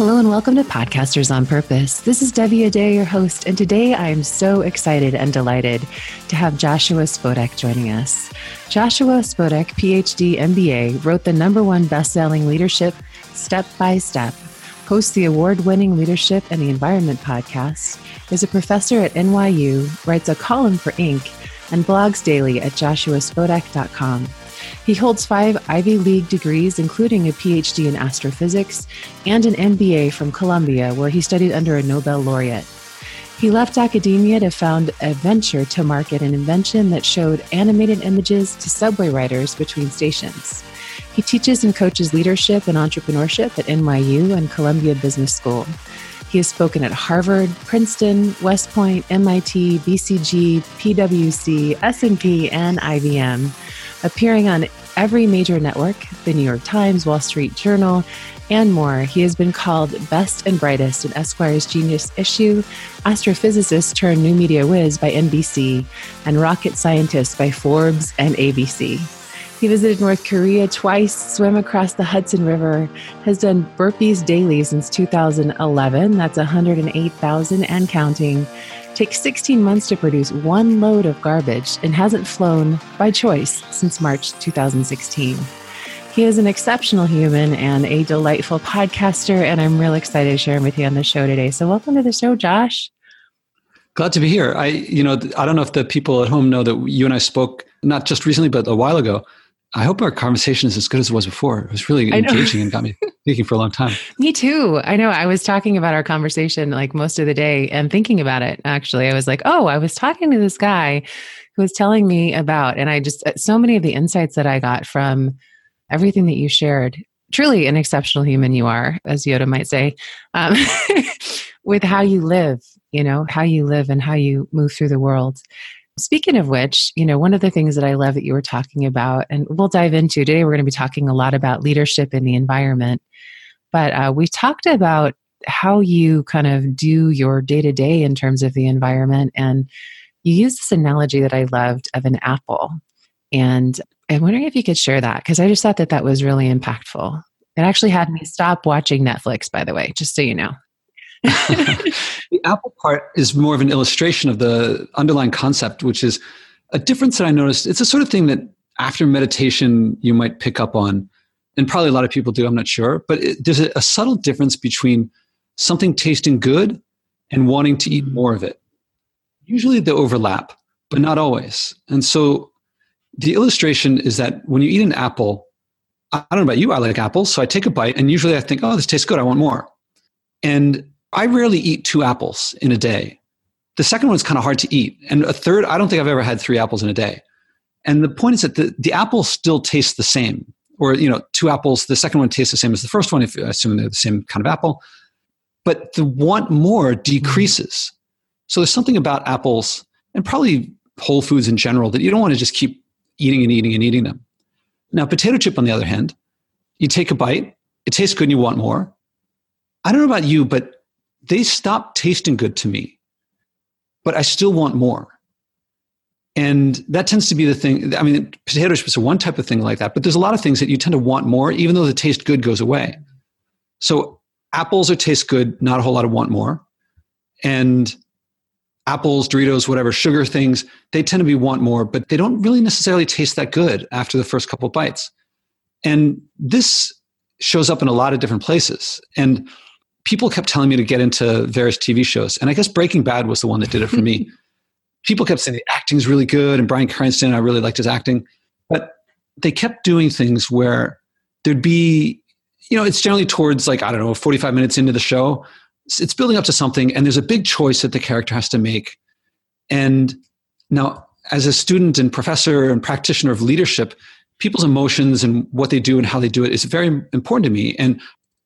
Hello and welcome to Podcasters on Purpose. This is Debbie Ade, your host, and today I am so excited and delighted to have Joshua Spodek joining us. Joshua Spodek, PhD, MBA, wrote the number one best-selling leadership Step by Step, hosts the award-winning Leadership and the Environment podcast, is a professor at NYU, writes a column for Inc., and blogs daily at joshuaspodek.com. He holds five Ivy League degrees, including a PhD in astrophysics and an MBA from Columbia, where he studied under a Nobel laureate. He left academia to found a venture to market an invention that showed animated images to subway riders between stations. He teaches and coaches leadership and entrepreneurship at NYU and Columbia Business School. He has spoken at Harvard, Princeton, West Point, MIT, BCG, PwC, S&P, and IBM appearing on every major network, the New York Times, Wall Street Journal, and more. He has been called Best and Brightest in Esquire's Genius issue, Astrophysicist turned New Media Whiz by NBC, and Rocket Scientist by Forbes and ABC. He visited North Korea twice, swam across the Hudson River, has done burpees daily since 2011. That's 108,000 and counting takes 16 months to produce one load of garbage and hasn't flown by choice since March 2016. He is an exceptional human and a delightful podcaster, and I'm real excited to share him with you on the show today. So, welcome to the show, Josh. Glad to be here. I, you know, I don't know if the people at home know that you and I spoke not just recently, but a while ago. I hope our conversation is as good as it was before. It was really engaging and got me thinking for a long time. Me too. I know. I was talking about our conversation like most of the day and thinking about it. Actually, I was like, oh, I was talking to this guy who was telling me about, and I just, uh, so many of the insights that I got from everything that you shared. Truly an exceptional human you are, as Yoda might say, um, with how you live, you know, how you live and how you move through the world. Speaking of which, you know, one of the things that I love that you were talking about, and we'll dive into today, we're going to be talking a lot about leadership in the environment. But uh, we talked about how you kind of do your day to day in terms of the environment. And you used this analogy that I loved of an apple. And I'm wondering if you could share that because I just thought that that was really impactful. It actually had me stop watching Netflix, by the way, just so you know. the apple part is more of an illustration of the underlying concept, which is a difference that I noticed. It's a sort of thing that after meditation you might pick up on, and probably a lot of people do, I'm not sure, but it, there's a, a subtle difference between something tasting good and wanting to eat mm-hmm. more of it. Usually they overlap, but not always. And so the illustration is that when you eat an apple, I don't know about you, I like apples. So I take a bite and usually I think, oh, this tastes good. I want more. And I rarely eat two apples in a day. The second one's kind of hard to eat. And a third, I don't think I've ever had three apples in a day. And the point is that the, the apple still tastes the same. Or, you know, two apples, the second one tastes the same as the first one, if assuming they're the same kind of apple. But the want more decreases. Mm-hmm. So there's something about apples and probably whole foods in general that you don't want to just keep eating and eating and eating them. Now, potato chip, on the other hand, you take a bite, it tastes good and you want more. I don't know about you, but they stop tasting good to me, but I still want more. And that tends to be the thing. I mean, potato chips are one type of thing like that, but there's a lot of things that you tend to want more, even though the taste good goes away. So apples are taste good, not a whole lot of want more. And apples, Doritos, whatever, sugar things, they tend to be want more, but they don't really necessarily taste that good after the first couple bites. And this shows up in a lot of different places. And people kept telling me to get into various TV shows. And I guess Breaking Bad was the one that did it for me. people kept saying the acting's really good and Bryan Cranston, I really liked his acting. But they kept doing things where there'd be, you know, it's generally towards like, I don't know, 45 minutes into the show. It's building up to something, and there's a big choice that the character has to make. And now, as a student and professor and practitioner of leadership, people's emotions and what they do and how they do it is very important to me. And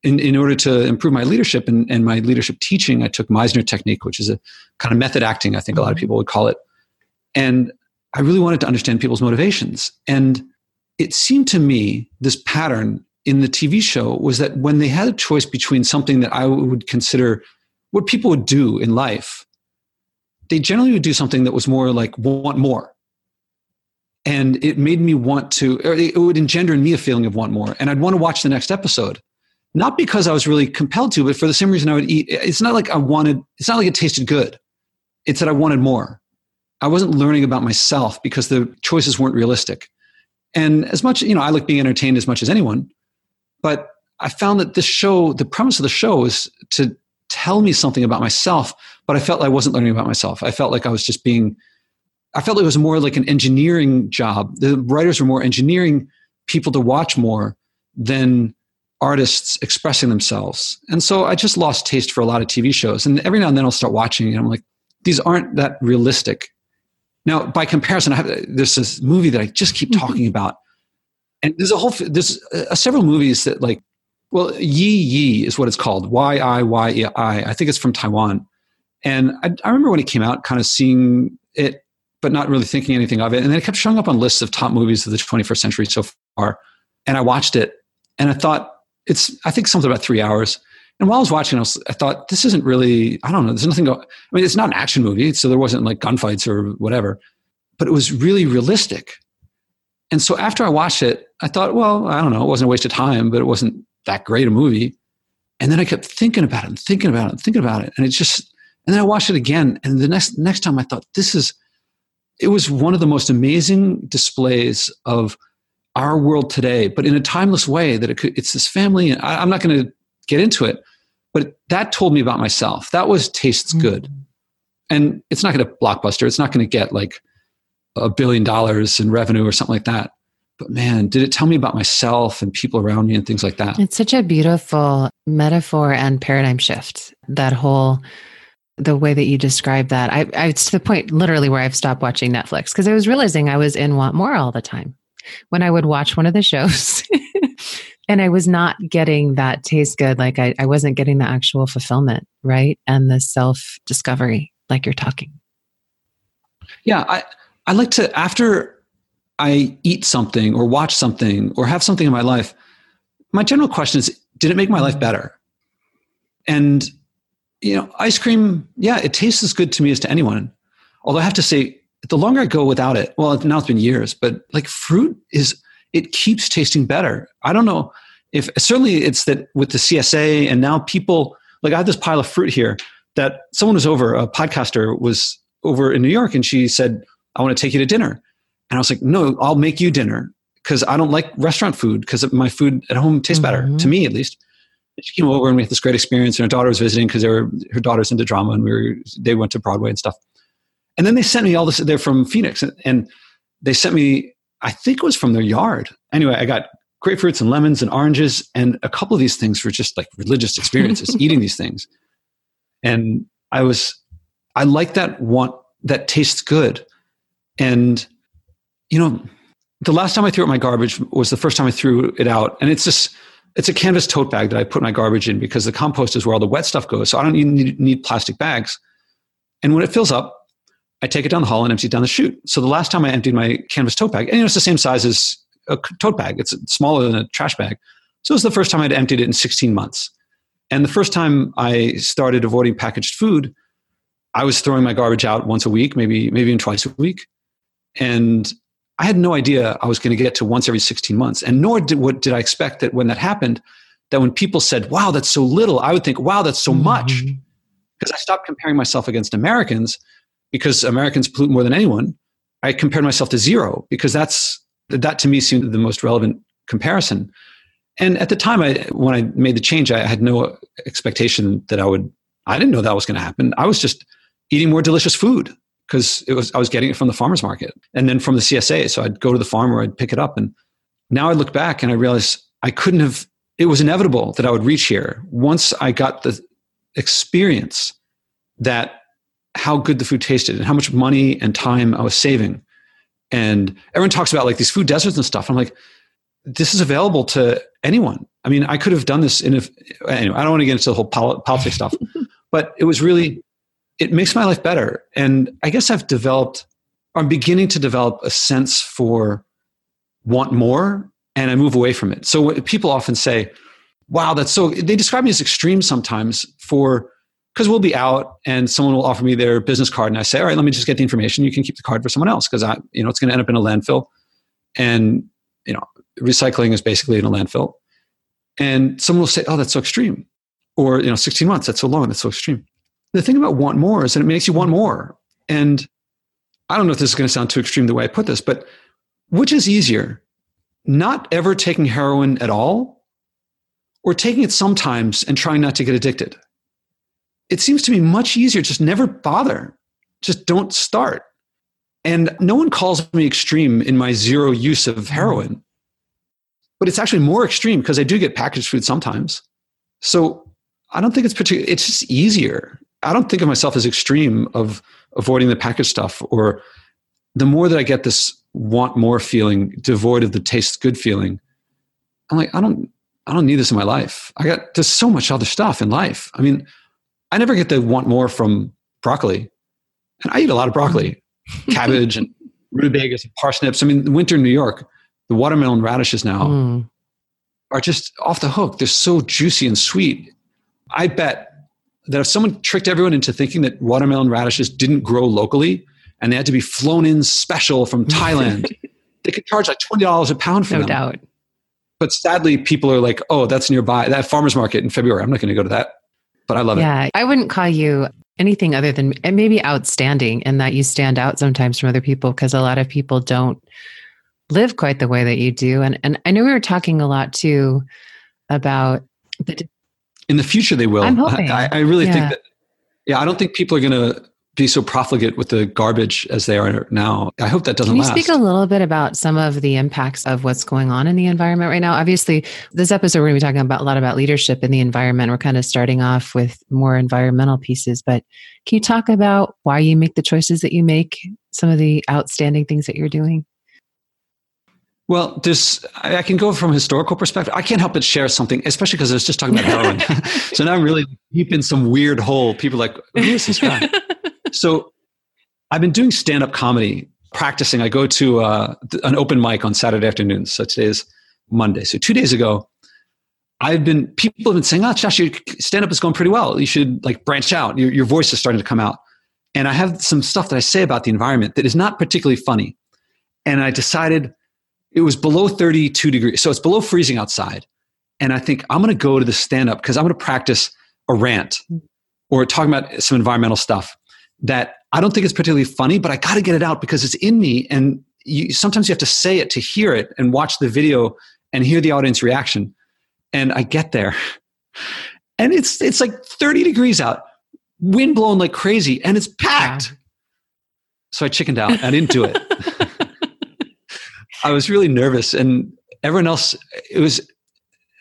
in, in order to improve my leadership and, and my leadership teaching, I took Meisner technique, which is a kind of method acting, I think a lot of mm-hmm. people would call it. And I really wanted to understand people's motivations. And it seemed to me this pattern in the TV show was that when they had a choice between something that I would consider what people would do in life, they generally would do something that was more like want more. And it made me want to, or it would engender in me a feeling of want more. And I'd want to watch the next episode not because I was really compelled to, but for the same reason I would eat. It's not like I wanted, it's not like it tasted good. It's that I wanted more. I wasn't learning about myself because the choices weren't realistic. And as much, you know, I like being entertained as much as anyone, but I found that this show, the premise of the show is to tell me something about myself, but I felt I wasn't learning about myself. I felt like I was just being, I felt like it was more like an engineering job. The writers were more engineering people to watch more than artists expressing themselves. And so I just lost taste for a lot of TV shows. And every now and then I'll start watching and I'm like, these aren't that realistic. Now, by comparison, I have, there's this movie that I just keep mm-hmm. talking about. And there's a whole, there's uh, several movies that like, well, Yi Yi is what it's called. Y I Y E I. I think it's from Taiwan. And I, I remember when it came out, kind of seeing it, but not really thinking anything of it. And then it kept showing up on lists of top movies of the 21st century so far. And I watched it and I thought, it's, I think something about three hours. And while I was watching, I, was, I thought, this isn't really, I don't know, there's nothing, go, I mean, it's not an action movie, so there wasn't like gunfights or whatever, but it was really realistic. And so after I watched it, I thought, well, I don't know, it wasn't a waste of time, but it wasn't that great a movie. And then I kept thinking about it and thinking about it and thinking about it. And it just, and then I watched it again. And the next, next time I thought, this is, it was one of the most amazing displays of our world today, but in a timeless way that it could, it's this family. And I, am not going to get into it, but that told me about myself. That was tastes mm-hmm. good. And it's not going to blockbuster. It's not going to get like a billion dollars in revenue or something like that. But man, did it tell me about myself and people around me and things like that? It's such a beautiful metaphor and paradigm shift. That whole the way that you describe that. I, I it's to the point literally where I've stopped watching Netflix because I was realizing I was in want more all the time. When I would watch one of the shows and I was not getting that taste good, like I, I wasn't getting the actual fulfillment, right? And the self discovery, like you're talking. Yeah, I I like to after I eat something or watch something or have something in my life, my general question is, did it make my life better? And you know, ice cream, yeah, it tastes as good to me as to anyone. Although I have to say, the longer I go without it, well, now it's been years, but like fruit is, it keeps tasting better. I don't know if certainly it's that with the CSA and now people, like I have this pile of fruit here that someone was over, a podcaster was over in New York and she said, I want to take you to dinner. And I was like, no, I'll make you dinner because I don't like restaurant food because my food at home tastes better, mm-hmm. to me at least. And she came over and we had this great experience. And her daughter was visiting because her daughter's into drama and we were, they went to Broadway and stuff. And then they sent me all this, they're from Phoenix and, and they sent me, I think it was from their yard. Anyway, I got grapefruits and lemons and oranges. And a couple of these things were just like religious experiences, eating these things. And I was, I like that want, that tastes good. And, you know, the last time I threw out my garbage was the first time I threw it out. And it's just, it's a canvas tote bag that I put my garbage in because the compost is where all the wet stuff goes. So I don't need, need plastic bags. And when it fills up, I take it down the hall and empty it down the chute. So the last time I emptied my canvas tote bag, and you know, it's the same size as a tote bag. It's smaller than a trash bag. So it was the first time I'd emptied it in 16 months. And the first time I started avoiding packaged food, I was throwing my garbage out once a week, maybe maybe even twice a week. And I had no idea I was going to get to once every 16 months. And nor did, what, did I expect that when that happened, that when people said, wow, that's so little, I would think, wow, that's so much. Mm-hmm. Because I stopped comparing myself against Americans because Americans pollute more than anyone. I compared myself to zero because that's, that to me seemed the most relevant comparison. And at the time, I, when I made the change, I had no expectation that I would, I didn't know that was going to happen. I was just eating more delicious food because it was I was getting it from the farmers market and then from the CSA. So I'd go to the farmer, I'd pick it up. And now I look back and I realize I couldn't have. It was inevitable that I would reach here once I got the experience that how good the food tasted and how much money and time I was saving. And everyone talks about like these food deserts and stuff. I'm like, this is available to anyone. I mean, I could have done this in a, anyway, I don't want to get into the whole politics stuff, but it was really it makes my life better. And I guess I've developed, I'm beginning to develop a sense for want more and I move away from it. So people often say, wow, that's so, they describe me as extreme sometimes for, because we'll be out and someone will offer me their business card and I say, all right, let me just get the information. You can keep the card for someone else because I, you know, it's going to end up in a landfill. And, you know, recycling is basically in a landfill. And someone will say, oh, that's so extreme. Or, you know, 16 months, that's so long, that's so extreme. The thing about want more is that it makes you want more. And I don't know if this is going to sound too extreme the way I put this, but which is easier? Not ever taking heroin at all or taking it sometimes and trying not to get addicted? It seems to me much easier. Just never bother. Just don't start. And no one calls me extreme in my zero use of mm-hmm. heroin, but it's actually more extreme because I do get packaged food sometimes. So I don't think it's particular. It's just easier. I don't think of myself as extreme of avoiding the packaged stuff or the more that I get this want more feeling devoid of the taste good feeling, I'm like, I don't, I don't need this in my life. I got there's so much other stuff in life. I mean, I never get to want more from broccoli. And I eat a lot of broccoli, cabbage and rutabagas and parsnips. I mean, winter in New York, the watermelon radishes now mm. are just off the hook. They're so juicy and sweet. I bet that if someone tricked everyone into thinking that watermelon radishes didn't grow locally and they had to be flown in special from Thailand, they could charge like $20 a pound for no them. No doubt. But sadly, people are like, oh, that's nearby, that farmer's market in February. I'm not going to go to that. But I love yeah, it. Yeah. I wouldn't call you anything other than maybe outstanding in that you stand out sometimes from other people because a lot of people don't live quite the way that you do. And, and I know we were talking a lot too about the. In the future, they will. I'm hoping. I, I really yeah. think that, yeah, I don't think people are going to be so profligate with the garbage as they are now. I hope that doesn't Can you last. speak a little bit about some of the impacts of what's going on in the environment right now? Obviously, this episode we're going to be talking about a lot about leadership in the environment. We're kind of starting off with more environmental pieces, but can you talk about why you make the choices that you make, some of the outstanding things that you're doing? Well, there's I can go from a historical perspective. I can't help but share something, especially because I was just talking about heroin. so now I'm really deep in some weird hole. People like, who is this guy? so I've been doing stand up comedy, practicing. I go to uh, an open mic on Saturday afternoons. So today is Monday. So two days ago, I've been, people have been saying, oh, Josh, your stand up is going pretty well. You should like branch out. Your, your voice is starting to come out. And I have some stuff that I say about the environment that is not particularly funny. And I decided it was below 32 degrees. So it's below freezing outside. And I think I'm going to go to the stand up because I'm going to practice a rant or talking about some environmental stuff that I don't think it's particularly funny, but I got to get it out because it's in me. And you, sometimes you have to say it to hear it and watch the video and hear the audience reaction. And I get there, and it's it's like 30 degrees out, wind blowing like crazy, and it's packed. So I chickened out. I didn't do it. I was really nervous, and everyone else. It was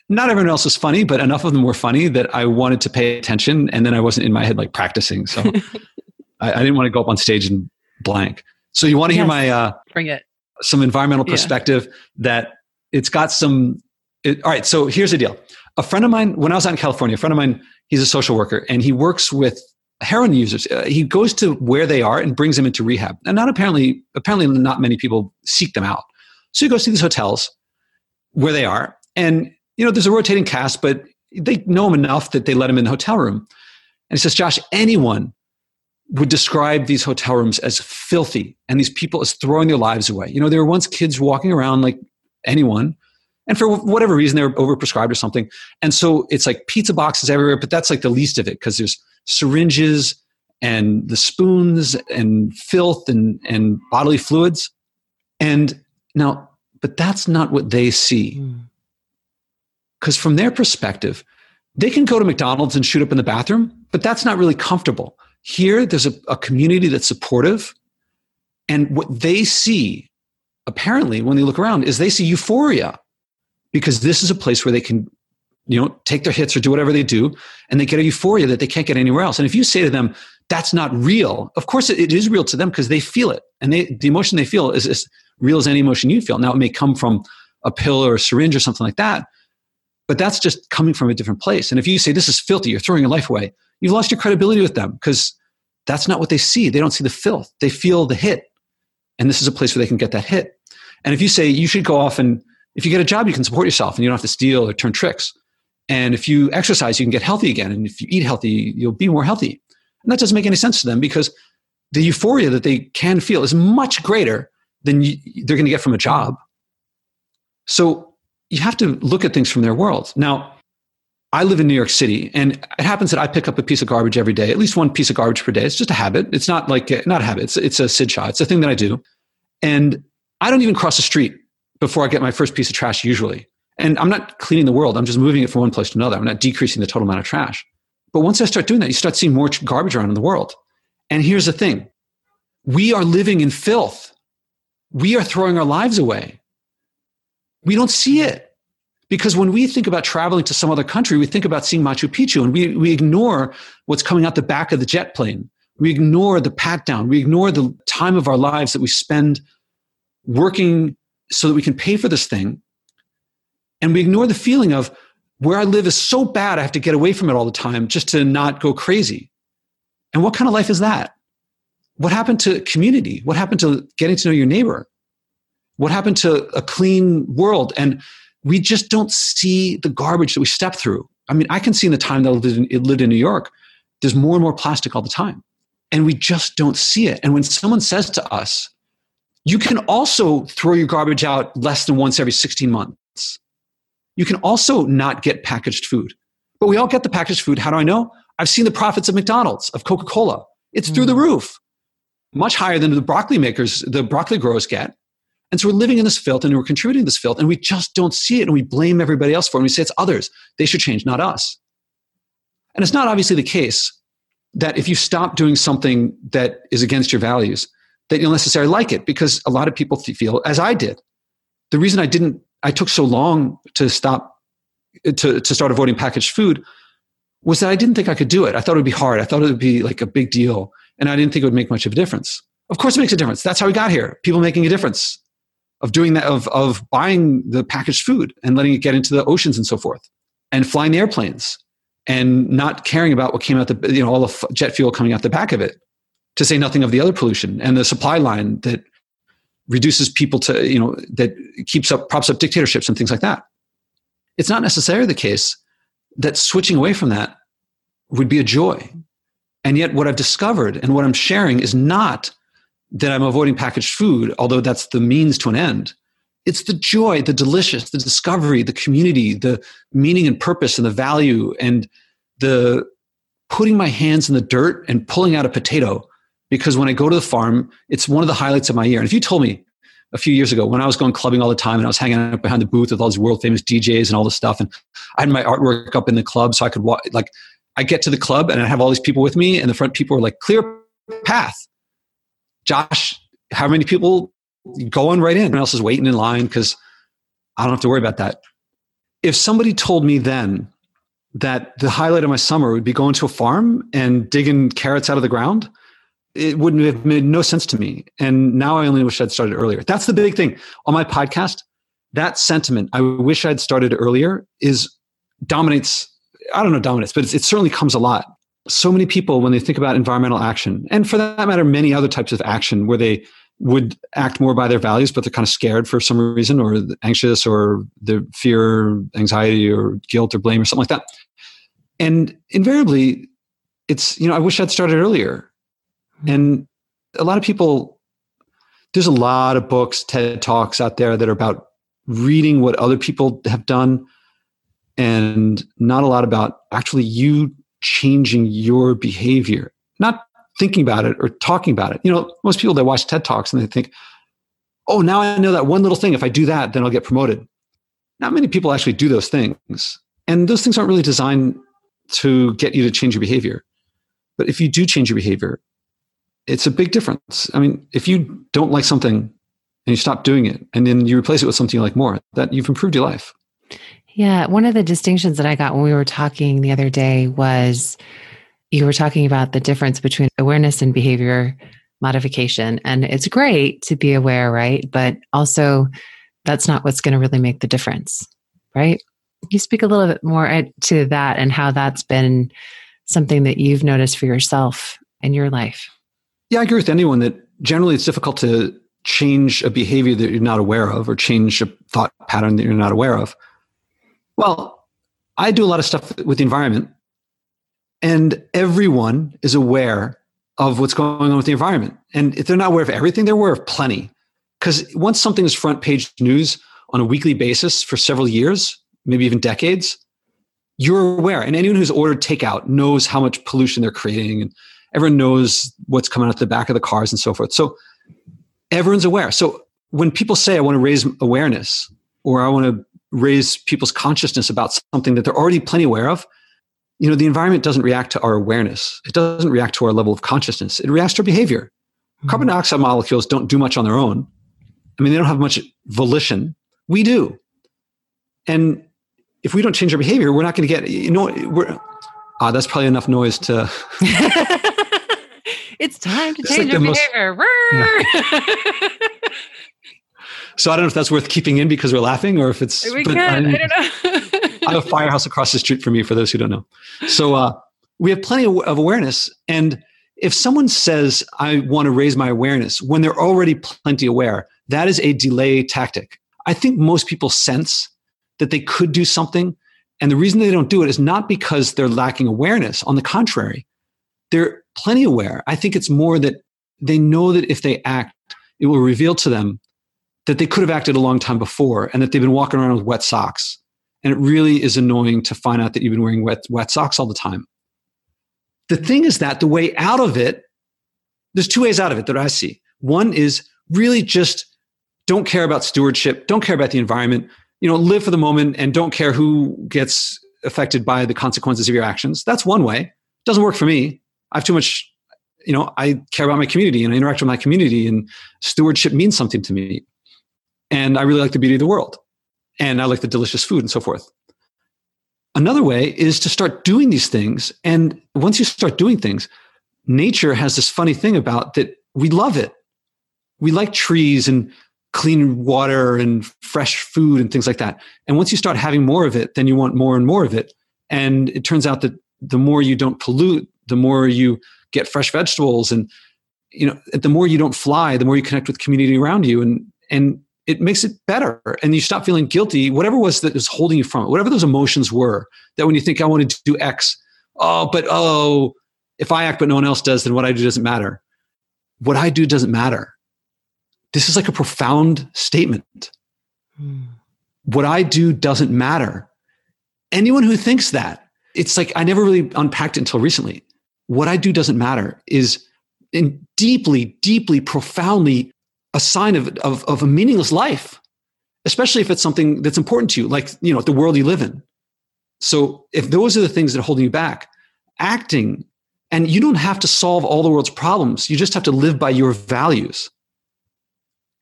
not everyone else was funny, but enough of them were funny that I wanted to pay attention. And then I wasn't in my head like practicing. So I, I, didn't want to go up on stage and blank. So you want to yes. hear my uh, bring it some environmental perspective yeah. that it's got some. It, all right, so here's the deal. A friend of mine, when I was out in California, a friend of mine, he's a social worker, and he works with heroin users. Uh, he goes to where they are and brings them into rehab. And not apparently, apparently, not many people seek them out. So he goes to these hotels where they are, and you know, there's a rotating cast, but they know him enough that they let him in the hotel room. And he says, Josh, anyone would describe these hotel rooms as filthy and these people as throwing their lives away. You know, there were once kids walking around like anyone, and for whatever reason, they were overprescribed or something. And so it's like pizza boxes everywhere, but that's like the least of it because there's syringes and the spoons and filth and, and bodily fluids. And now, but that's not what they see. Because mm. from their perspective, they can go to McDonald's and shoot up in the bathroom, but that's not really comfortable. Here, there's a, a community that's supportive. And what they see, apparently, when they look around, is they see euphoria because this is a place where they can you know take their hits or do whatever they do and they get a euphoria that they can't get anywhere else. And if you say to them that's not real of course it is real to them because they feel it. And they, the emotion they feel is as real as any emotion you feel. Now it may come from a pill or a syringe or something like that but that's just coming from a different place. And if you say this is filthy you're throwing your life away you've lost your credibility with them because that's not what they see. They don't see the filth. They feel the hit. And this is a place where they can get that hit. And if you say you should go off and if you get a job, you can support yourself and you don't have to steal or turn tricks. And if you exercise, you can get healthy again. And if you eat healthy, you'll be more healthy. And that doesn't make any sense to them because the euphoria that they can feel is much greater than you, they're going to get from a job. So you have to look at things from their world. Now, I live in New York City, and it happens that I pick up a piece of garbage every day, at least one piece of garbage per day. It's just a habit. It's not like not a habit. It's, it's a sidshah. It's a thing that I do, and I don't even cross the street before I get my first piece of trash usually. And I'm not cleaning the world. I'm just moving it from one place to another. I'm not decreasing the total amount of trash. But once I start doing that, you start seeing more garbage around in the world. And here's the thing: we are living in filth. We are throwing our lives away. We don't see it. Because when we think about traveling to some other country, we think about seeing Machu Picchu and we, we ignore what's coming out the back of the jet plane. We ignore the pat down. We ignore the time of our lives that we spend working so that we can pay for this thing. And we ignore the feeling of where I live is so bad, I have to get away from it all the time just to not go crazy. And what kind of life is that? What happened to community? What happened to getting to know your neighbor? What happened to a clean world? And we just don't see the garbage that we step through. I mean, I can see in the time that I lived in, lived in New York, there's more and more plastic all the time. And we just don't see it. And when someone says to us, you can also throw your garbage out less than once every 16 months. You can also not get packaged food. But we all get the packaged food. How do I know? I've seen the profits of McDonald's, of Coca Cola. It's mm. through the mm. roof, much higher than the broccoli makers, the broccoli growers get. And so we're living in this filth and we're contributing this filth and we just don't see it and we blame everybody else for it. And we say it's others. They should change, not us. And it's not obviously the case that if you stop doing something that is against your values, that you'll necessarily like it because a lot of people feel as I did. The reason I didn't, I took so long to stop, to, to start avoiding packaged food was that I didn't think I could do it. I thought it would be hard. I thought it would be like a big deal. And I didn't think it would make much of a difference. Of course, it makes a difference. That's how we got here. People making a difference of doing that of of buying the packaged food and letting it get into the oceans and so forth and flying the airplanes and not caring about what came out the you know all the jet fuel coming out the back of it to say nothing of the other pollution and the supply line that reduces people to you know that keeps up props up dictatorships and things like that. It's not necessarily the case that switching away from that would be a joy. And yet what i've discovered and what i'm sharing is not that I'm avoiding packaged food, although that's the means to an end. It's the joy, the delicious, the discovery, the community, the meaning and purpose and the value and the putting my hands in the dirt and pulling out a potato. Because when I go to the farm, it's one of the highlights of my year. And if you told me a few years ago when I was going clubbing all the time and I was hanging out behind the booth with all these world famous DJs and all this stuff, and I had my artwork up in the club so I could walk, like, I get to the club and I have all these people with me, and the front people are like, clear path. Josh, how many people going right in? Everyone else is waiting in line because I don't have to worry about that. If somebody told me then that the highlight of my summer would be going to a farm and digging carrots out of the ground, it wouldn't have made no sense to me. And now I only wish I'd started earlier. That's the big thing on my podcast. That sentiment, I wish I'd started earlier, is dominates. I don't know dominates, but it certainly comes a lot so many people when they think about environmental action and for that matter many other types of action where they would act more by their values but they're kind of scared for some reason or anxious or the fear anxiety or guilt or blame or something like that. And invariably it's you know i wish i'd started earlier. Hmm. And a lot of people there's a lot of books ted talks out there that are about reading what other people have done and not a lot about actually you changing your behavior, not thinking about it or talking about it. You know, most people that watch TED Talks and they think, oh, now I know that one little thing. If I do that, then I'll get promoted. Not many people actually do those things. And those things aren't really designed to get you to change your behavior. But if you do change your behavior, it's a big difference. I mean, if you don't like something and you stop doing it and then you replace it with something you like more, that you've improved your life. Yeah. One of the distinctions that I got when we were talking the other day was you were talking about the difference between awareness and behavior modification. And it's great to be aware, right? But also, that's not what's going to really make the difference, right? You speak a little bit more to that and how that's been something that you've noticed for yourself in your life. Yeah, I agree with anyone that generally it's difficult to change a behavior that you're not aware of or change a thought pattern that you're not aware of. Well, I do a lot of stuff with the environment, and everyone is aware of what's going on with the environment. And if they're not aware of everything, they're aware of plenty. Because once something is front page news, on a weekly basis for several years, maybe even decades, you're aware. And anyone who's ordered takeout knows how much pollution they're creating, and everyone knows what's coming out the back of the cars and so forth. So everyone's aware. So when people say, I want to raise awareness or I want to raise people's consciousness about something that they're already plenty aware of, you know, the environment doesn't react to our awareness. It doesn't react to our level of consciousness. It reacts to our behavior. Mm-hmm. Carbon dioxide molecules don't do much on their own. I mean, they don't have much volition. We do. And if we don't change our behavior, we're not going to get, you know, we're, ah, that's probably enough noise to. it's time to change like our behavior. Most, yeah. so I don't know if that's worth keeping in because we're laughing or if it's. We can. I don't know. I have a firehouse across the street from me, for those who don't know. So uh, we have plenty of, of awareness. And if someone says, I want to raise my awareness when they're already plenty aware, that is a delay tactic. I think most people sense that they could do something. And the reason they don't do it is not because they're lacking awareness. On the contrary, they're plenty aware. I think it's more that they know that if they act, it will reveal to them that they could have acted a long time before and that they've been walking around with wet socks. And it really is annoying to find out that you've been wearing wet, wet socks all the time. The thing is that the way out of it, there's two ways out of it that I see. One is really just don't care about stewardship, don't care about the environment, you know, live for the moment and don't care who gets affected by the consequences of your actions. That's one way. It doesn't work for me. I have too much, you know, I care about my community and I interact with my community and stewardship means something to me. And I really like the beauty of the world and I like the delicious food and so forth. Another way is to start doing these things. And once you start doing things, nature has this funny thing about that we love it. We like trees and clean water and fresh food and things like that. And once you start having more of it, then you want more and more of it. And it turns out that the more you don't pollute, the more you get fresh vegetables and you know the more you don't fly the more you connect with community around you and and it makes it better and you stop feeling guilty whatever was that was holding you from it whatever those emotions were that when you think i want to do x oh but oh if i act but no one else does then what i do doesn't matter. What i do doesn't matter. This is like a profound statement. Hmm. what i do doesn't matter. Anyone who thinks that it's like i never really unpacked it until recently. What i do doesn't matter is in deeply deeply profoundly a sign of, of, of a meaningless life, especially if it's something that's important to you, like, you know, the world you live in. So if those are the things that are holding you back, acting, and you don't have to solve all the world's problems, you just have to live by your values.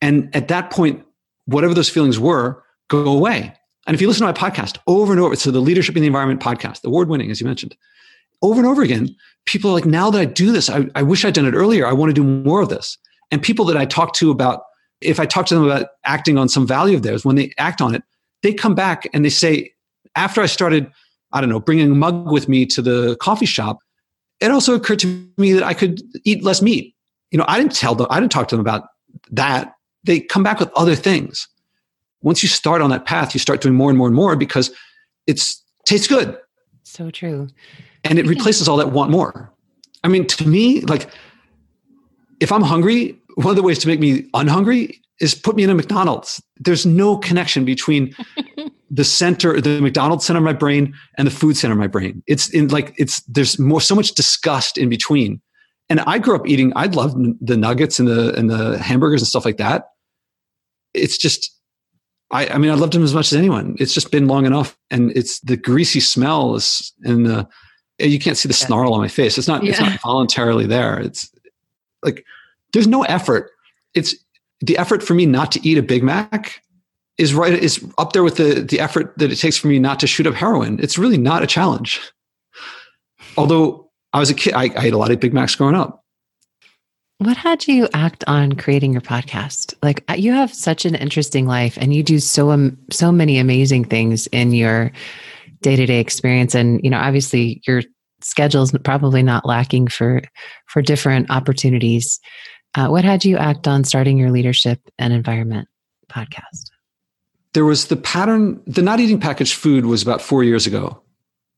And at that point, whatever those feelings were, go away. And if you listen to my podcast over and over, so the Leadership in the Environment podcast, award winning, as you mentioned, over and over again, people are like, now that I do this, I, I wish I'd done it earlier. I want to do more of this. And people that I talk to about, if I talk to them about acting on some value of theirs, when they act on it, they come back and they say, after I started, I don't know, bringing a mug with me to the coffee shop, it also occurred to me that I could eat less meat. You know, I didn't tell them, I didn't talk to them about that. They come back with other things. Once you start on that path, you start doing more and more and more because it's tastes good. So true. And it replaces all that want more. I mean, to me, like if I'm hungry, one of the ways to make me unhungry is put me in a McDonald's. There's no connection between the center, the McDonald's center of my brain and the food center of my brain. It's in like it's there's more so much disgust in between. And I grew up eating. I loved the nuggets and the and the hamburgers and stuff like that. It's just, I, I mean, I loved them as much as anyone. It's just been long enough, and it's the greasy smell is and the you can't see the snarl on my face. It's not. Yeah. It's not voluntarily there. It's like there's no effort. It's the effort for me not to eat a Big Mac is right is up there with the the effort that it takes for me not to shoot up heroin. It's really not a challenge. Although I was a kid, I, I ate a lot of Big Macs growing up. What had you act on creating your podcast? Like uh, you have such an interesting life, and you do so um, so many amazing things in your day to day experience. And you know, obviously, your schedule's probably not lacking for for different opportunities. Uh, what had you act on starting your leadership and environment podcast? There was the pattern. The not eating packaged food was about four years ago.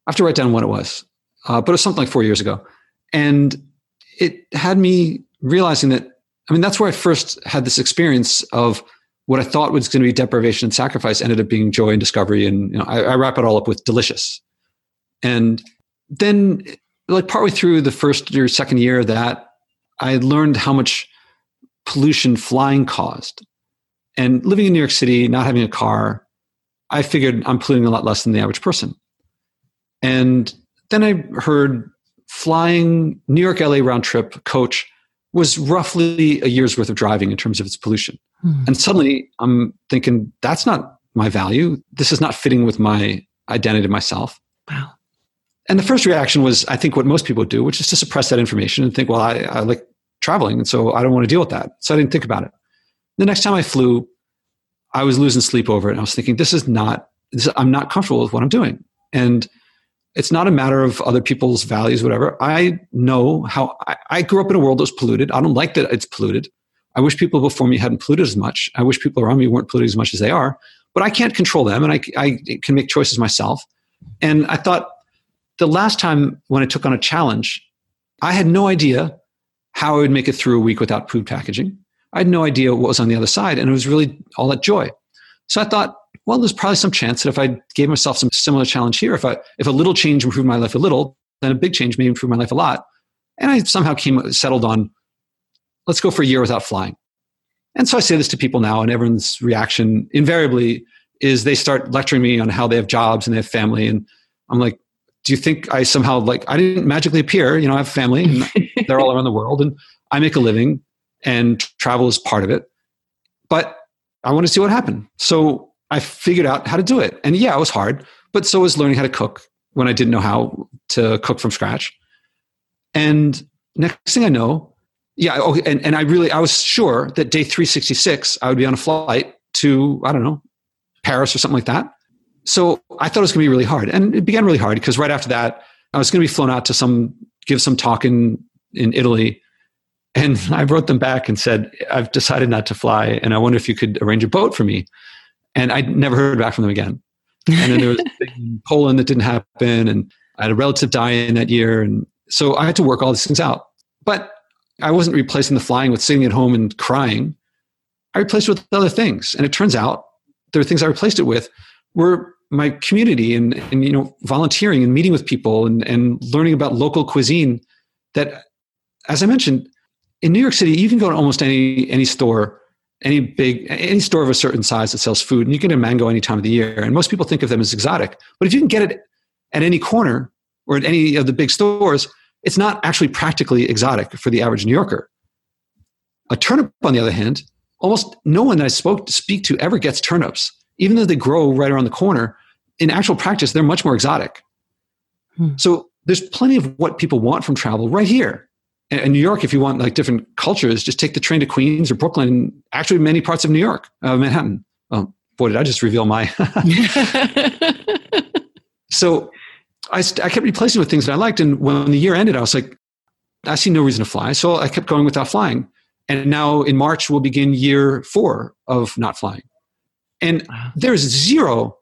I have to write down what it was, uh, but it was something like four years ago, and it had me realizing that. I mean, that's where I first had this experience of what I thought was going to be deprivation and sacrifice ended up being joy and discovery. And you know, I, I wrap it all up with delicious. And then, like partway through the first or second year of that, I learned how much pollution flying caused. And living in New York City, not having a car, I figured I'm polluting a lot less than the average person. And then I heard flying New York LA round trip coach was roughly a year's worth of driving in terms of its pollution. Hmm. And suddenly I'm thinking, that's not my value. This is not fitting with my identity myself. Wow. And the first reaction was, I think, what most people do, which is to suppress that information and think, well, I, I like traveling. And so I don't want to deal with that. So I didn't think about it. The next time I flew, I was losing sleep over it. And I was thinking, this is not, this, I'm not comfortable with what I'm doing. And it's not a matter of other people's values, whatever. I know how I, I, grew up in a world that was polluted. I don't like that it's polluted. I wish people before me hadn't polluted as much. I wish people around me weren't polluted as much as they are, but I can't control them and I, I can make choices myself. And I thought the last time when I took on a challenge, I had no idea how I would make it through a week without food packaging. I had no idea what was on the other side, and it was really all that joy. So I thought, well, there's probably some chance that if I gave myself some similar challenge here, if I if a little change improved my life a little, then a big change may improve my life a lot. And I somehow came settled on, let's go for a year without flying. And so I say this to people now, and everyone's reaction invariably is they start lecturing me on how they have jobs and they have family, and I'm like, do you think I somehow like I didn't magically appear? You know, I have family, and they're all around the world, and I make a living, and travel is part of it. But I want to see what happened. So I figured out how to do it. And yeah, it was hard, but so was learning how to cook when I didn't know how to cook from scratch. And next thing I know, yeah, okay, and, and I really, I was sure that day 366, I would be on a flight to, I don't know, Paris or something like that. So I thought it was going to be really hard. And it began really hard because right after that, I was going to be flown out to some, give some talk in, in Italy. And I wrote them back and said, I've decided not to fly. And I wonder if you could arrange a boat for me and I never heard back from them again. And then there was Poland that didn't happen, and I had a relative die in that year, and so I had to work all these things out. But I wasn't replacing the flying with sitting at home and crying. I replaced it with other things, and it turns out there are things I replaced it with were my community and, and you know volunteering and meeting with people and, and learning about local cuisine. That, as I mentioned, in New York City, you can go to almost any any store any big any store of a certain size that sells food and you can get a mango any time of the year and most people think of them as exotic but if you can get it at any corner or at any of the big stores it's not actually practically exotic for the average new yorker a turnip on the other hand almost no one that i spoke to speak to ever gets turnips even though they grow right around the corner in actual practice they're much more exotic hmm. so there's plenty of what people want from travel right here in New York, if you want like different cultures, just take the train to Queens or Brooklyn, actually many parts of New York, uh, Manhattan. Oh, boy, did I just reveal my. so I, I kept replacing with things that I liked. And when the year ended, I was like, I see no reason to fly. So I kept going without flying. And now in March, we'll begin year four of not flying. And wow. there's zero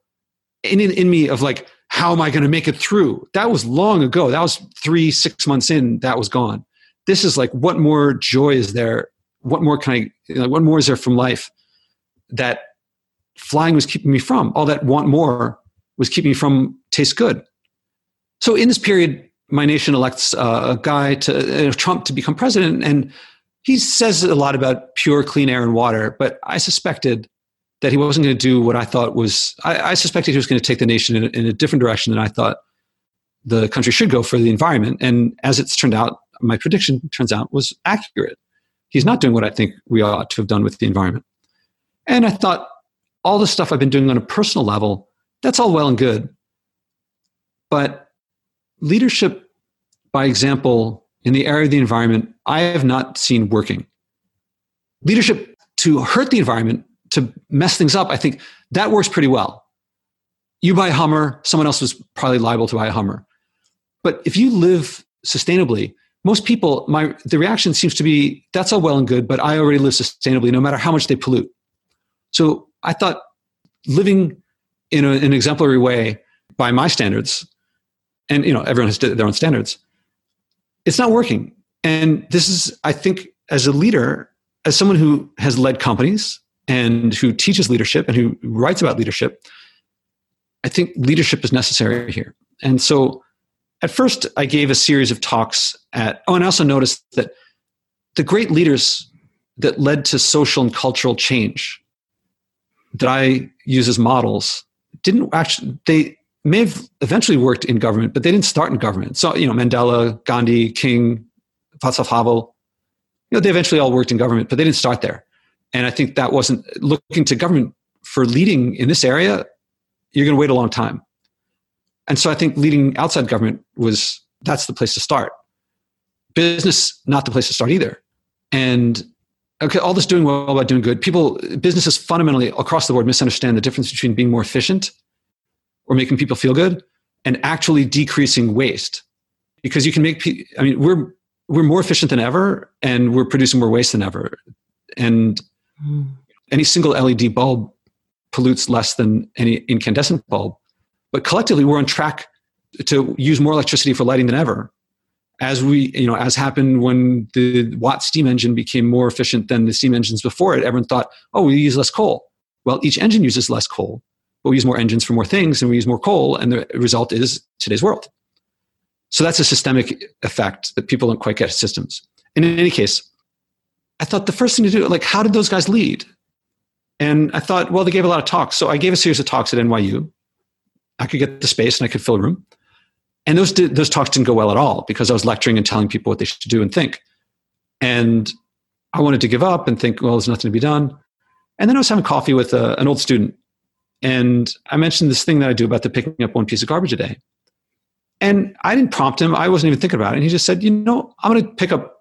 in, in, in me of like, how am I going to make it through? That was long ago. That was three, six months in, that was gone this is like what more joy is there what more can i you know, what more is there from life that flying was keeping me from all that want more was keeping me from taste good so in this period my nation elects uh, a guy to uh, trump to become president and he says a lot about pure clean air and water but i suspected that he wasn't going to do what i thought was i, I suspected he was going to take the nation in a, in a different direction than i thought the country should go for the environment and as it's turned out my prediction turns out was accurate. He's not doing what I think we ought to have done with the environment. And I thought, all the stuff I've been doing on a personal level, that's all well and good. But leadership by example in the area of the environment, I have not seen working. Leadership to hurt the environment, to mess things up, I think that works pretty well. You buy a Hummer, someone else was probably liable to buy a Hummer. But if you live sustainably, most people my the reaction seems to be that's all well and good but i already live sustainably no matter how much they pollute so i thought living in a, an exemplary way by my standards and you know everyone has their own standards it's not working and this is i think as a leader as someone who has led companies and who teaches leadership and who writes about leadership, I think leadership is necessary here. And so at first, I gave a series of talks at, oh, and I also noticed that the great leaders that led to social and cultural change that I use as models didn't actually, they may have eventually worked in government, but they didn't start in government. So, you know, Mandela, Gandhi, King, Václav Havel, you know, they eventually all worked in government, but they didn't start there. And I think that wasn't looking to government for leading in this area, you're going to wait a long time. And so I think leading outside government was that's the place to start. Business, not the place to start either. And okay, all this doing well about doing good. People, businesses fundamentally across the board misunderstand the difference between being more efficient or making people feel good and actually decreasing waste. Because you can make, I mean, we're we're more efficient than ever, and we're producing more waste than ever. And mm. any single LED bulb pollutes less than any incandescent bulb. But collectively, we're on track to use more electricity for lighting than ever as we, you know, as happened when the Watt steam engine became more efficient than the steam engines before it, everyone thought, oh, we use less coal. Well, each engine uses less coal, but we use more engines for more things and we use more coal, and the result is today's world. So that's a systemic effect that people don't quite get systems. And in any case, I thought the first thing to do, like, how did those guys lead? And I thought, well, they gave a lot of talks. So I gave a series of talks at NYU. I could get the space and I could fill a room. And those did, those talks didn't go well at all because I was lecturing and telling people what they should do and think. And I wanted to give up and think, well, there's nothing to be done. And then I was having coffee with a, an old student, and I mentioned this thing that I do about the picking up one piece of garbage a day. And I didn't prompt him; I wasn't even thinking about it. And he just said, "You know, I'm going to pick up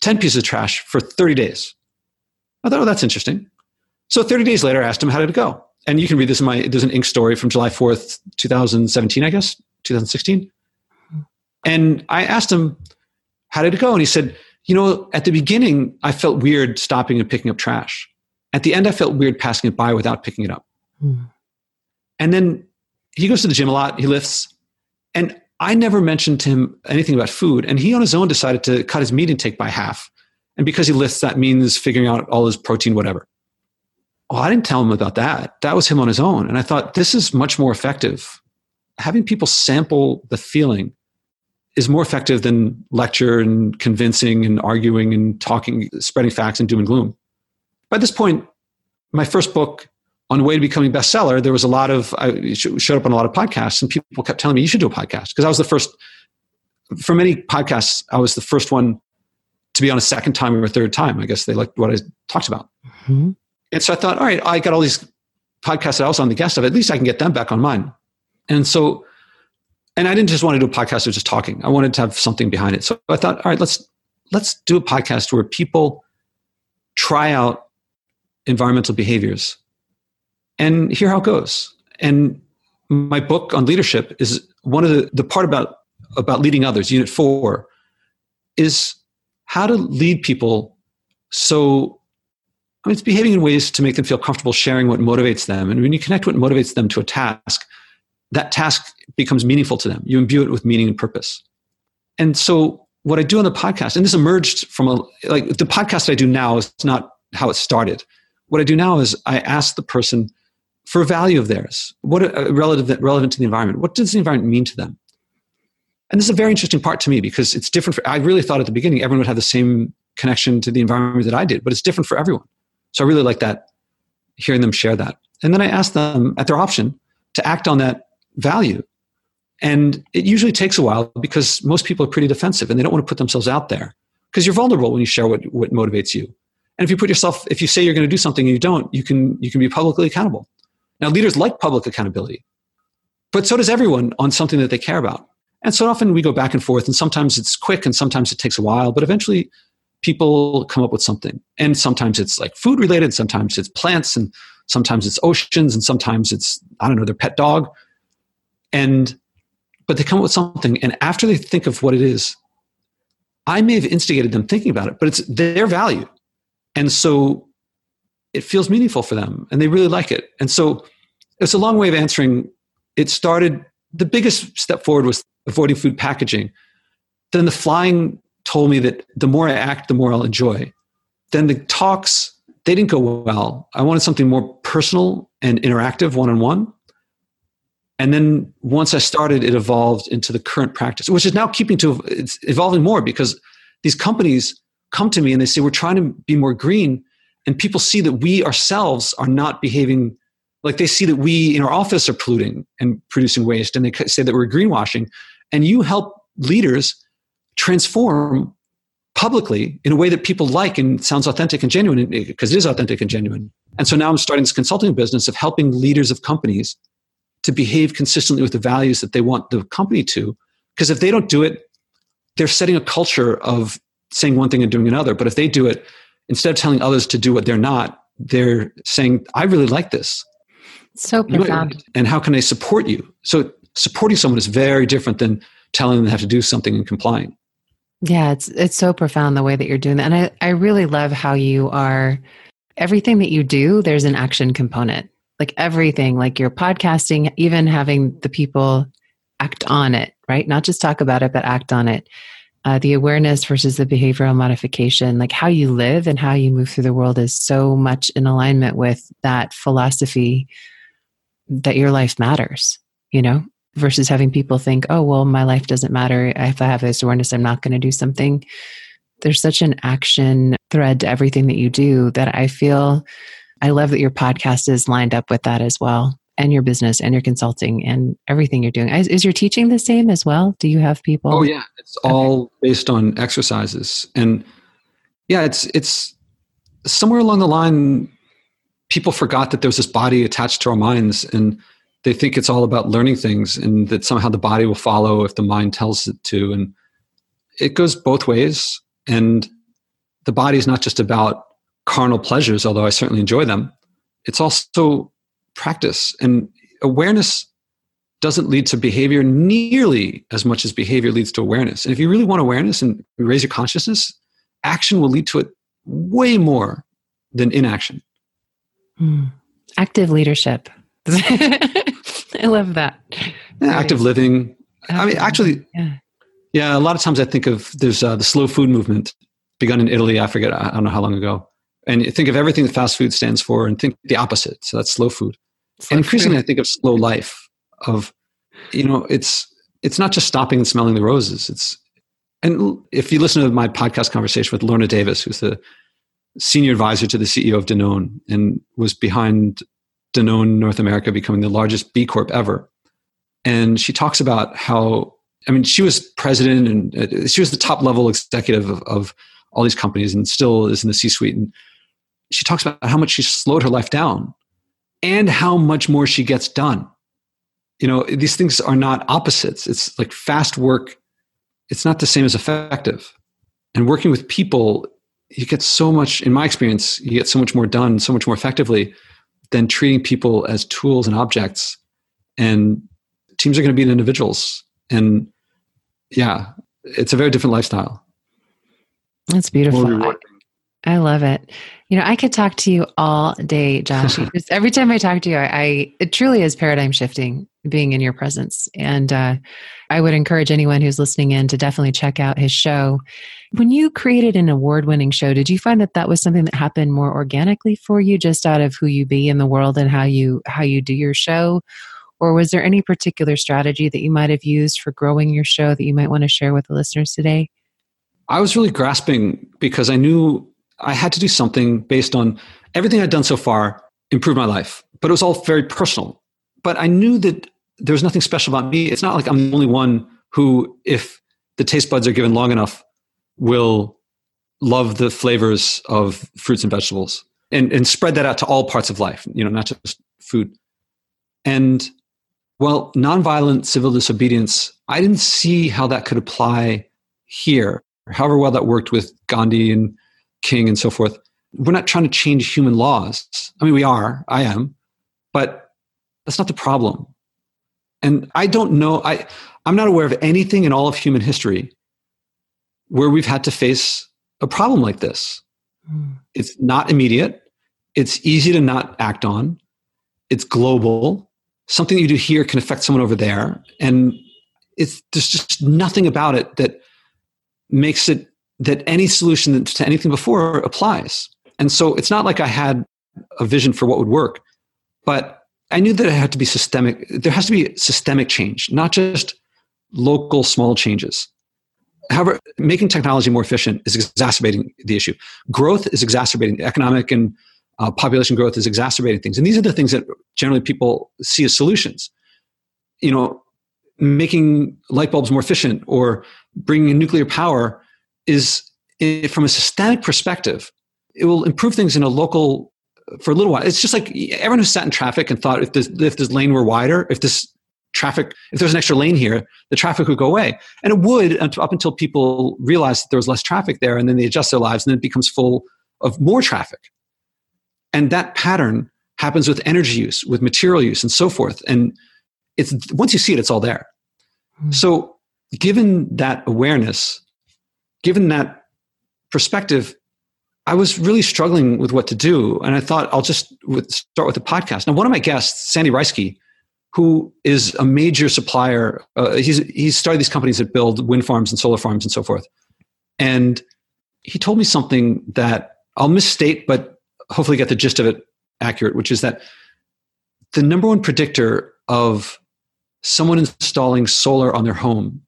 ten pieces of trash for 30 days." I thought, "Oh, that's interesting." So 30 days later, I asked him, "How did it go?" And you can read this in my. There's an Inc. story from July 4th, 2017, I guess, 2016. And I asked him, How did it go? And he said, You know, at the beginning, I felt weird stopping and picking up trash. At the end, I felt weird passing it by without picking it up. Mm. And then he goes to the gym a lot, he lifts. And I never mentioned to him anything about food. And he on his own decided to cut his meat intake by half. And because he lists, that means figuring out all his protein, whatever. Oh, I didn't tell him about that. That was him on his own. And I thought this is much more effective. Having people sample the feeling is more effective than lecture and convincing and arguing and talking, spreading facts and doom and gloom. By this point, my first book on the way to becoming bestseller, there was a lot of, I showed up on a lot of podcasts and people kept telling me, you should do a podcast. Because I was the first, for many podcasts, I was the first one to be on a second time or a third time. I guess they liked what I talked about. Mm-hmm. And so I thought, all right, I got all these podcasts that I was on the guest of, at least I can get them back on mine. And so and I didn't just want to do a podcast of just talking. I wanted to have something behind it. So I thought, all right, let's let's do a podcast where people try out environmental behaviors and hear how it goes. And my book on leadership is one of the the part about about leading others, unit four, is how to lead people so I mean, it's behaving in ways to make them feel comfortable sharing what motivates them. And when you connect what motivates them to a task, that task becomes meaningful to them. You imbue it with meaning and purpose. And so what I do on the podcast, and this emerged from a like the podcast I do now is not how it started. What I do now is I ask the person for a value of theirs, what uh, relative relevant to the environment. What does the environment mean to them? And this is a very interesting part to me because it's different. For, I really thought at the beginning everyone would have the same connection to the environment that I did, but it's different for everyone. So I really like that, hearing them share that. And then I ask them at their option to act on that value. And it usually takes a while because most people are pretty defensive and they don't want to put themselves out there because you're vulnerable when you share what, what motivates you. And if you put yourself, if you say you're going to do something and you don't, you can, you can be publicly accountable. Now, leaders like public accountability, but so does everyone on something that they care about. And so often we go back and forth, and sometimes it's quick and sometimes it takes a while, but eventually people come up with something. And sometimes it's like food related, sometimes it's plants, and sometimes it's oceans, and sometimes it's, I don't know, their pet dog and but they come up with something and after they think of what it is i may have instigated them thinking about it but it's their value and so it feels meaningful for them and they really like it and so it's a long way of answering it started the biggest step forward was avoiding food packaging then the flying told me that the more i act the more i'll enjoy then the talks they didn't go well. I wanted something more personal and interactive, one on one. And then once I started, it evolved into the current practice, which is now keeping to it's evolving more because these companies come to me and they say, We're trying to be more green. And people see that we ourselves are not behaving like they see that we in our office are polluting and producing waste, and they say that we're greenwashing. And you help leaders transform publicly in a way that people like and sounds authentic and genuine because eh, it is authentic and genuine. And so now I'm starting this consulting business of helping leaders of companies to behave consistently with the values that they want the company to. Because if they don't do it, they're setting a culture of saying one thing and doing another. But if they do it, instead of telling others to do what they're not, they're saying, I really like this. So profound. And how can I support you? So supporting someone is very different than telling them they have to do something and complying. Yeah, it's it's so profound the way that you're doing that. And I, I really love how you are everything that you do, there's an action component. Like everything, like your podcasting, even having the people act on it, right? Not just talk about it, but act on it. Uh, the awareness versus the behavioral modification, like how you live and how you move through the world, is so much in alignment with that philosophy that your life matters, you know, versus having people think, oh, well, my life doesn't matter. If I have this awareness, I'm not going to do something. There's such an action thread to everything that you do that I feel I love that your podcast is lined up with that as well, and your business and your consulting and everything you're doing. Is, is your teaching the same as well? Do you have people? Oh, yeah. It's all okay. based on exercises. And yeah, it's, it's somewhere along the line, people forgot that there's this body attached to our minds and they think it's all about learning things and that somehow the body will follow if the mind tells it to and it goes both ways and the body is not just about carnal pleasures although i certainly enjoy them it's also practice and awareness doesn't lead to behavior nearly as much as behavior leads to awareness and if you really want awareness and raise your consciousness action will lead to it way more than inaction mm. active leadership I love that. Yeah, active living. I mean, actually, yeah. yeah. A lot of times I think of there's uh, the slow food movement begun in Italy. I forget. I don't know how long ago. And think of everything that fast food stands for, and think the opposite. So that's slow food. And increasingly. I think of slow life. Of you know, it's it's not just stopping and smelling the roses. It's and if you listen to my podcast conversation with Lorna Davis, who's the senior advisor to the CEO of Danone and was behind Danone North America becoming the largest B Corp ever. And she talks about how, I mean, she was president and uh, she was the top level executive of, of all these companies and still is in the C suite. And she talks about how much she slowed her life down and how much more she gets done. You know, these things are not opposites. It's like fast work, it's not the same as effective. And working with people, you get so much, in my experience, you get so much more done, so much more effectively than treating people as tools and objects. And teams are going to be individuals. And yeah, it's a very different lifestyle. That's beautiful. I, I, love it. You know, I could talk to you all day, Josh. every time I talk to you, I, I, it truly is paradigm shifting being in your presence. And uh, I would encourage anyone who's listening in to definitely check out his show. When you created an award winning show, did you find that that was something that happened more organically for you, just out of who you be in the world and how you how you do your show? Or was there any particular strategy that you might have used for growing your show that you might want to share with the listeners today? I was really grasping because I knew I had to do something based on everything I'd done so far, improve my life. But it was all very personal. But I knew that there was nothing special about me. It's not like I'm the only one who, if the taste buds are given long enough, will love the flavors of fruits and vegetables and, and spread that out to all parts of life, you know, not just food. And well, nonviolent civil disobedience, I didn't see how that could apply here, however well that worked with Gandhi and King and so forth. We're not trying to change human laws. I mean, we are, I am, but that's not the problem. And I don't know, I, I'm not aware of anything in all of human history where we've had to face a problem like this. Mm. It's not immediate. It's easy to not act on. It's global. Something you do here can affect someone over there. And it's, there's just nothing about it that makes it that any solution to anything before applies. And so it's not like I had a vision for what would work, but I knew that it had to be systemic. There has to be systemic change, not just local small changes. However, making technology more efficient is exacerbating the issue. Growth is exacerbating economic and uh, population growth is exacerbating things, and these are the things that generally people see as solutions. You know, making light bulbs more efficient or bringing in nuclear power is, from a systemic perspective, it will improve things in a local for a little while. It's just like everyone who sat in traffic and thought if this if this lane were wider, if this traffic, if there's an extra lane here, the traffic would go away. And it would up until people realized that there was less traffic there and then they adjust their lives and then it becomes full of more traffic. And that pattern happens with energy use, with material use, and so forth. And it's once you see it, it's all there. Mm-hmm. So, given that awareness, given that perspective, I was really struggling with what to do. And I thought I'll just start with the podcast. Now, one of my guests, Sandy Reisky, who is a major supplier. Uh, he's he's started these companies that build wind farms and solar farms and so forth. And he told me something that I'll misstate, but hopefully get the gist of it accurate, which is that the number one predictor of someone installing solar on their home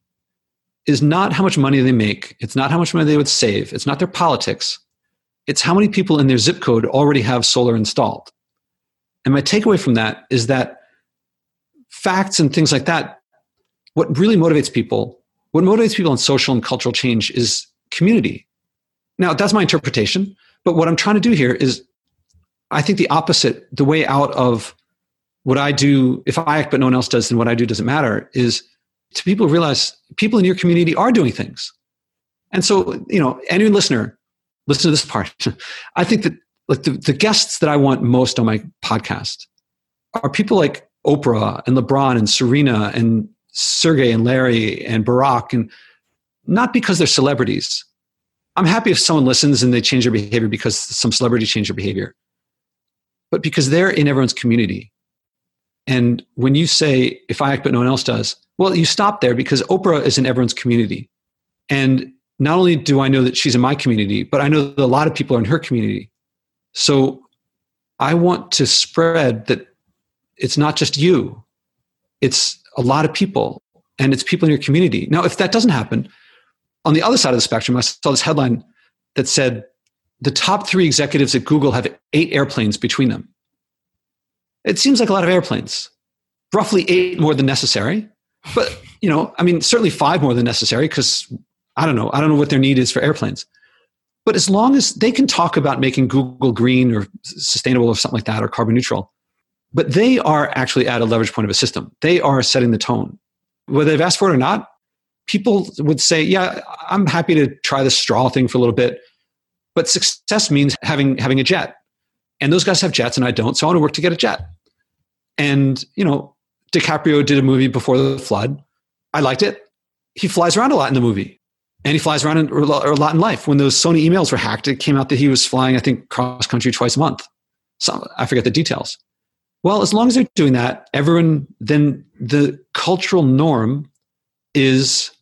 is not how much money they make. It's not how much money they would save. It's not their politics. It's how many people in their zip code already have solar installed. And my takeaway from that is that facts and things like that, what really motivates people, what motivates people in social and cultural change is community. Now, that's my interpretation, but what I'm trying to do here is I think the opposite, the way out of what I do, if I act but no one else does, then what I do doesn't matter, is to people realize people in your community are doing things. And so, you know, any listener, listen to this part. I think that like the, the guests that I want most on my podcast are people like Oprah and LeBron and Serena and Sergey and Larry and Barack, and not because they're celebrities. I'm happy if someone listens and they change their behavior because some celebrity changed their behavior, but because they're in everyone's community. And when you say, if I act but no one else does, well, you stop there because Oprah is in everyone's community. And not only do I know that she's in my community, but I know that a lot of people are in her community. So I want to spread that it's not just you, it's a lot of people and it's people in your community. Now, if that doesn't happen, on the other side of the spectrum, I saw this headline that said the top three executives at Google have eight airplanes between them. It seems like a lot of airplanes, roughly eight more than necessary. But, you know, I mean, certainly five more than necessary because I don't know. I don't know what their need is for airplanes. But as long as they can talk about making Google green or sustainable or something like that or carbon neutral, but they are actually at a leverage point of a system. They are setting the tone. Whether they've asked for it or not, people would say, yeah, I'm happy to try the straw thing for a little bit. But success means having having a jet. And those guys have jets and I don't, so I want to work to get a jet. And, you know, DiCaprio did a movie before the flood. I liked it. He flies around a lot in the movie. And he flies around a lot in life. When those Sony emails were hacked, it came out that he was flying, I think, cross country twice a month. So I forget the details. Well, as long as they're doing that, everyone, then the cultural norm is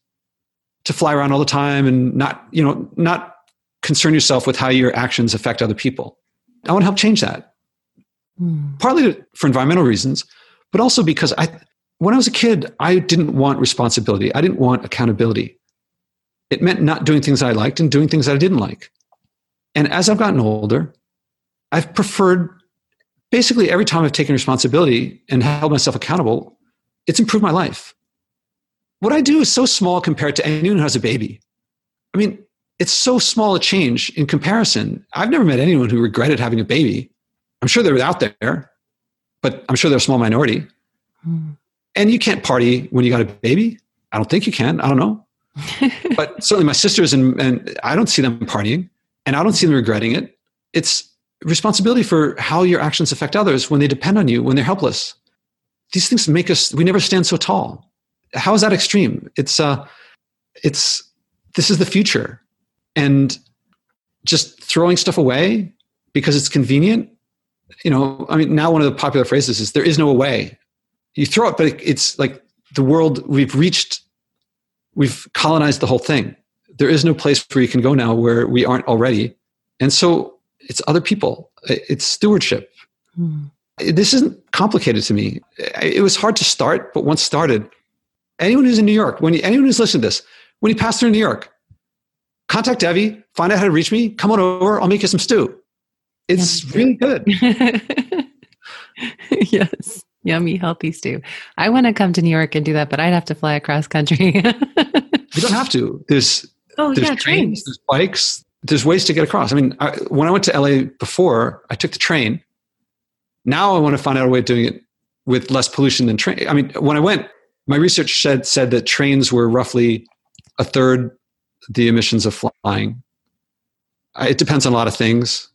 to fly around all the time and not, you know, not concern yourself with how your actions affect other people. I want to help change that. Mm. Partly for environmental reasons, but also because I, when I was a kid, I didn't want responsibility. I didn't want accountability. It meant not doing things I liked and doing things that I didn't like. And as I've gotten older, I've preferred basically every time I've taken responsibility and held myself accountable, it's improved my life. What I do is so small compared to anyone who has a baby. I mean, it's so small a change in comparison. I've never met anyone who regretted having a baby. I'm sure they're out there, but I'm sure they're a small minority. Mm. And you can't party when you got a baby. I don't think you can. I don't know. but certainly my sisters and, and I don't see them partying and I don't see them regretting it. It's responsibility for how your actions affect others when they depend on you, when they're helpless. These things make us, we never stand so tall. How is that extreme? It's, uh, it's, this is the future. And just throwing stuff away because it's convenient, you know, I mean, now one of the popular phrases is there is no way. You throw it, but it's like the world, we've reached, we've colonized the whole thing. There is no place where you can go now where we aren't already. And so it's other people, it's stewardship. Hmm. This isn't complicated to me. It was hard to start, but once started, anyone who's in New York, when you, anyone who's listened to this, when you pass through New York, contact Devi, find out how to reach me, come on over, I'll make you some stew. It's really good. yes. Yummy, healthy stew. I want to come to New York and do that, but I'd have to fly across country. you don't have to. There's oh there's yeah, trains, trains. there's bikes, there's ways to get across. I mean, I, when I went to LA before, I took the train. Now I want to find out a way of doing it with less pollution than train. I mean, when I went, my research said said that trains were roughly a third the emissions of flying. It depends on a lot of things.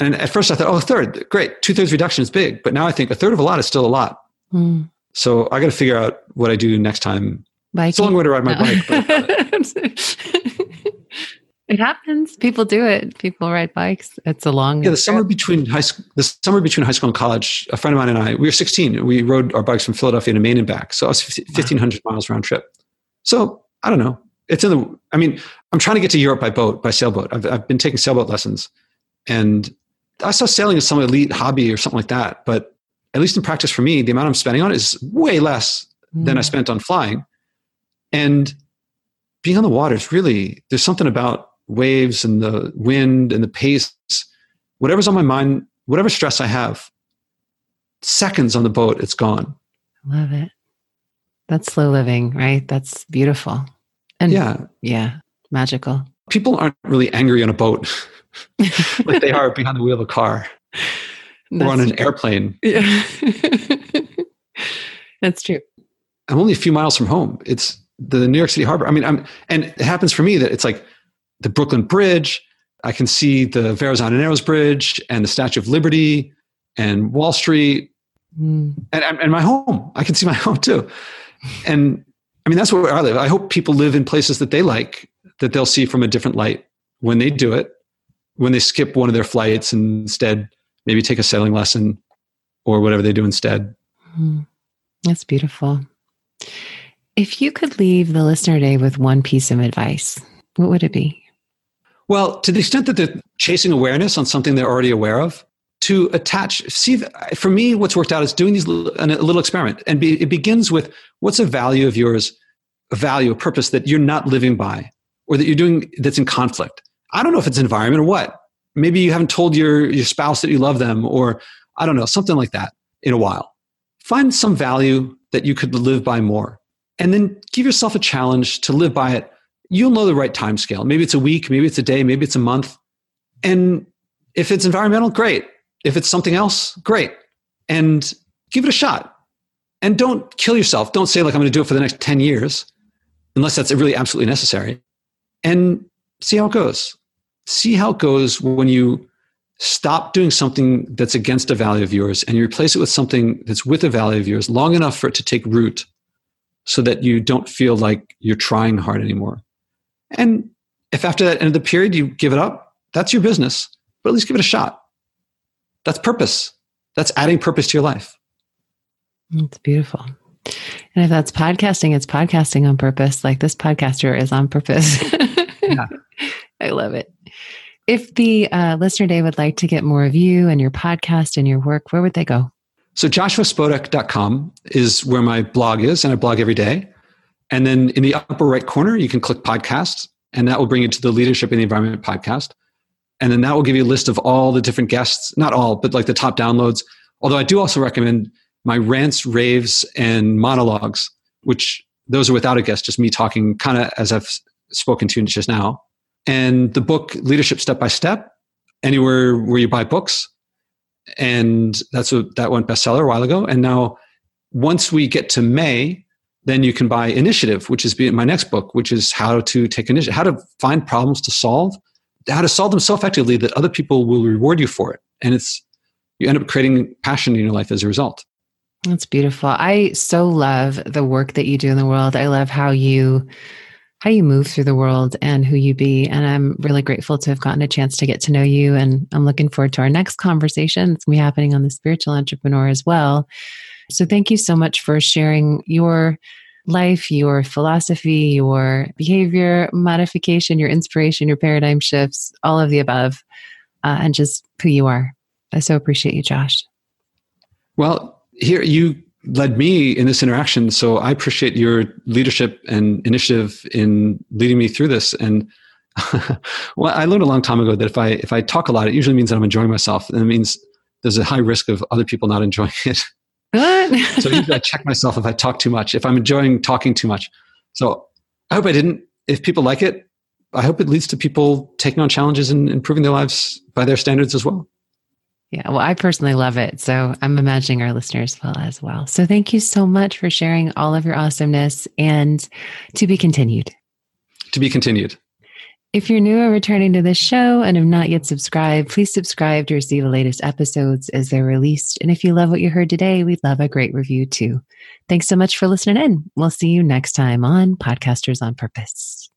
And at first I thought, oh, a third, great. Two thirds reduction is big. But now I think a third of a lot is still a lot. Mm. So I got to figure out what I do next time. Biking. It's a long way to ride my no. bike. But, uh, it happens. People do it. People ride bikes. It's a long. Yeah, the summer between high school, the summer between high school and college, a friend of mine and I, we were 16. We rode our bikes from Philadelphia to Maine and back. So I was 1,500 wow. miles round trip. So I don't know. It's in the. I mean, I'm trying to get to Europe by boat, by sailboat. I've, I've been taking sailboat lessons, and I saw sailing as some elite hobby or something like that, but at least in practice for me, the amount I'm spending on it is way less mm. than I mm. spent on flying. And being on the water is really, there's something about waves and the wind and the pace, whatever's on my mind, whatever stress I have, seconds on the boat, it's gone. I love it. That's slow living, right? That's beautiful. And yeah. Yeah. Magical. People aren't really angry on a boat. like they are behind the wheel of a car That's or on an true. airplane. Yeah. That's true. I'm only a few miles from home. It's the New York City harbor. I mean, I'm, and it happens for me that it's like the Brooklyn Bridge. I can see the Verrazano Narrows Bridge and the Statue of Liberty and Wall Street mm. and, and my home. I can see my home too. And I mean, that's where I live. I hope people live in places that they like, that they'll see from a different light when they do it when they skip one of their flights and instead maybe take a sailing lesson or whatever they do instead. Mm, that's beautiful. If you could leave the listener today with one piece of advice, what would it be? Well, to the extent that they're chasing awareness on something they're already aware of, to attach, see, for me, what's worked out is doing these a little experiment, and be, it begins with what's a value of yours, a value, a purpose that you're not living by, or that you're doing that's in conflict. I don't know if it's environment or what. Maybe you haven't told your, your spouse that you love them, or I don't know, something like that in a while. Find some value that you could live by more. And then give yourself a challenge to live by it. You'll know the right time scale. Maybe it's a week, maybe it's a day, maybe it's a month. And if it's environmental, great. If it's something else, great. And give it a shot. And don't kill yourself. Don't say, like, I'm going to do it for the next 10 years, unless that's really absolutely necessary. And see how it goes. See how it goes when you stop doing something that's against a value of yours and you replace it with something that's with a value of yours long enough for it to take root so that you don't feel like you're trying hard anymore. And if after that end of the period you give it up, that's your business, but at least give it a shot. That's purpose. That's adding purpose to your life. It's beautiful. And if that's podcasting, it's podcasting on purpose. Like this podcaster is on purpose. yeah. I love it. If the uh, listener day would like to get more of you and your podcast and your work, where would they go? So joshuaspodek.com is where my blog is, and I blog every day. And then in the upper right corner, you can click podcast, and that will bring you to the Leadership in the Environment podcast. And then that will give you a list of all the different guests, not all, but like the top downloads. Although I do also recommend my rants, raves, and monologues, which those are without a guest, just me talking kind of as I've spoken to just now. And the book Leadership Step by Step, anywhere where you buy books. And that's what that went bestseller a while ago. And now once we get to May, then you can buy Initiative, which is my next book, which is how to take initiative, how to find problems to solve, how to solve them so effectively that other people will reward you for it. And it's you end up creating passion in your life as a result. That's beautiful. I so love the work that you do in the world. I love how you how you move through the world and who you be. And I'm really grateful to have gotten a chance to get to know you. And I'm looking forward to our next conversation. It's going to be happening on the spiritual entrepreneur as well. So thank you so much for sharing your life, your philosophy, your behavior modification, your inspiration, your paradigm shifts, all of the above. uh, and just who you are. I so appreciate you, Josh. Well, here you led me in this interaction, so I appreciate your leadership and initiative in leading me through this. And well, I learned a long time ago that if I if I talk a lot, it usually means that I'm enjoying myself, and it means there's a high risk of other people not enjoying it. What? so usually I check myself if I talk too much, if I'm enjoying talking too much. So I hope I didn't. If people like it, I hope it leads to people taking on challenges and improving their lives by their standards as well. Yeah, well, I personally love it. So I'm imagining our listeners will as well. So thank you so much for sharing all of your awesomeness and to be continued. To be continued. If you're new or returning to this show and have not yet subscribed, please subscribe to receive the latest episodes as they're released. And if you love what you heard today, we'd love a great review too. Thanks so much for listening in. We'll see you next time on Podcasters on Purpose.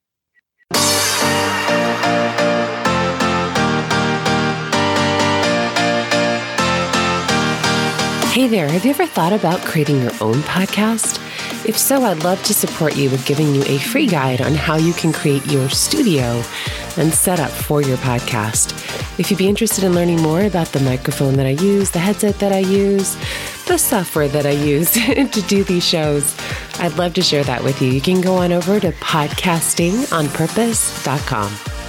Hey there, have you ever thought about creating your own podcast? If so, I'd love to support you with giving you a free guide on how you can create your studio and setup for your podcast. If you'd be interested in learning more about the microphone that I use, the headset that I use, the software that I use to do these shows, I'd love to share that with you. You can go on over to podcastingonpurpose.com.